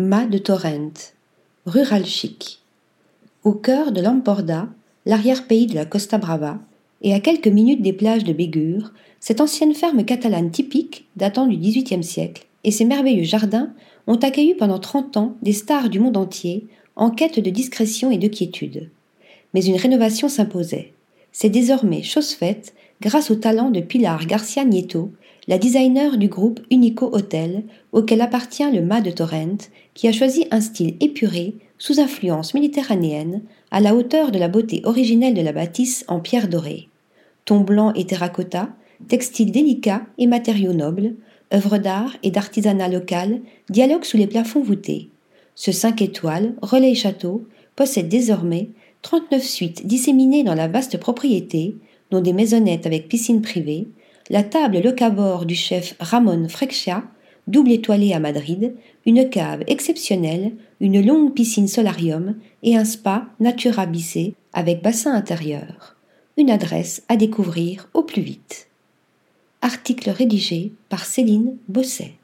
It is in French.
Mât de Torrent, rural chic. Au cœur de l'Amporda, l'arrière-pays de la Costa Brava, et à quelques minutes des plages de Bégur, cette ancienne ferme catalane typique datant du XVIIIe siècle et ses merveilleux jardins ont accueilli pendant trente ans des stars du monde entier en quête de discrétion et de quiétude. Mais une rénovation s'imposait. C'est désormais chose faite grâce au talent de Pilar Garcia Nieto, la designer du groupe Unico Hotel, auquel appartient le mât de Torrent, qui a choisi un style épuré, sous influence méditerranéenne, à la hauteur de la beauté originelle de la bâtisse en pierre dorée. Ton blanc et terracotta, textiles délicats et matériaux nobles, œuvres d'art et d'artisanat local dialoguent sous les plafonds voûtés. Ce cinq étoiles, relais château, possède désormais 39 suites disséminées dans la vaste propriété, dont des maisonnettes avec piscine privée, la table locavore du chef Ramon Frexia, double étoilée à Madrid, une cave exceptionnelle, une longue piscine solarium et un spa natura avec bassin intérieur. Une adresse à découvrir au plus vite. Article rédigé par Céline Bosset.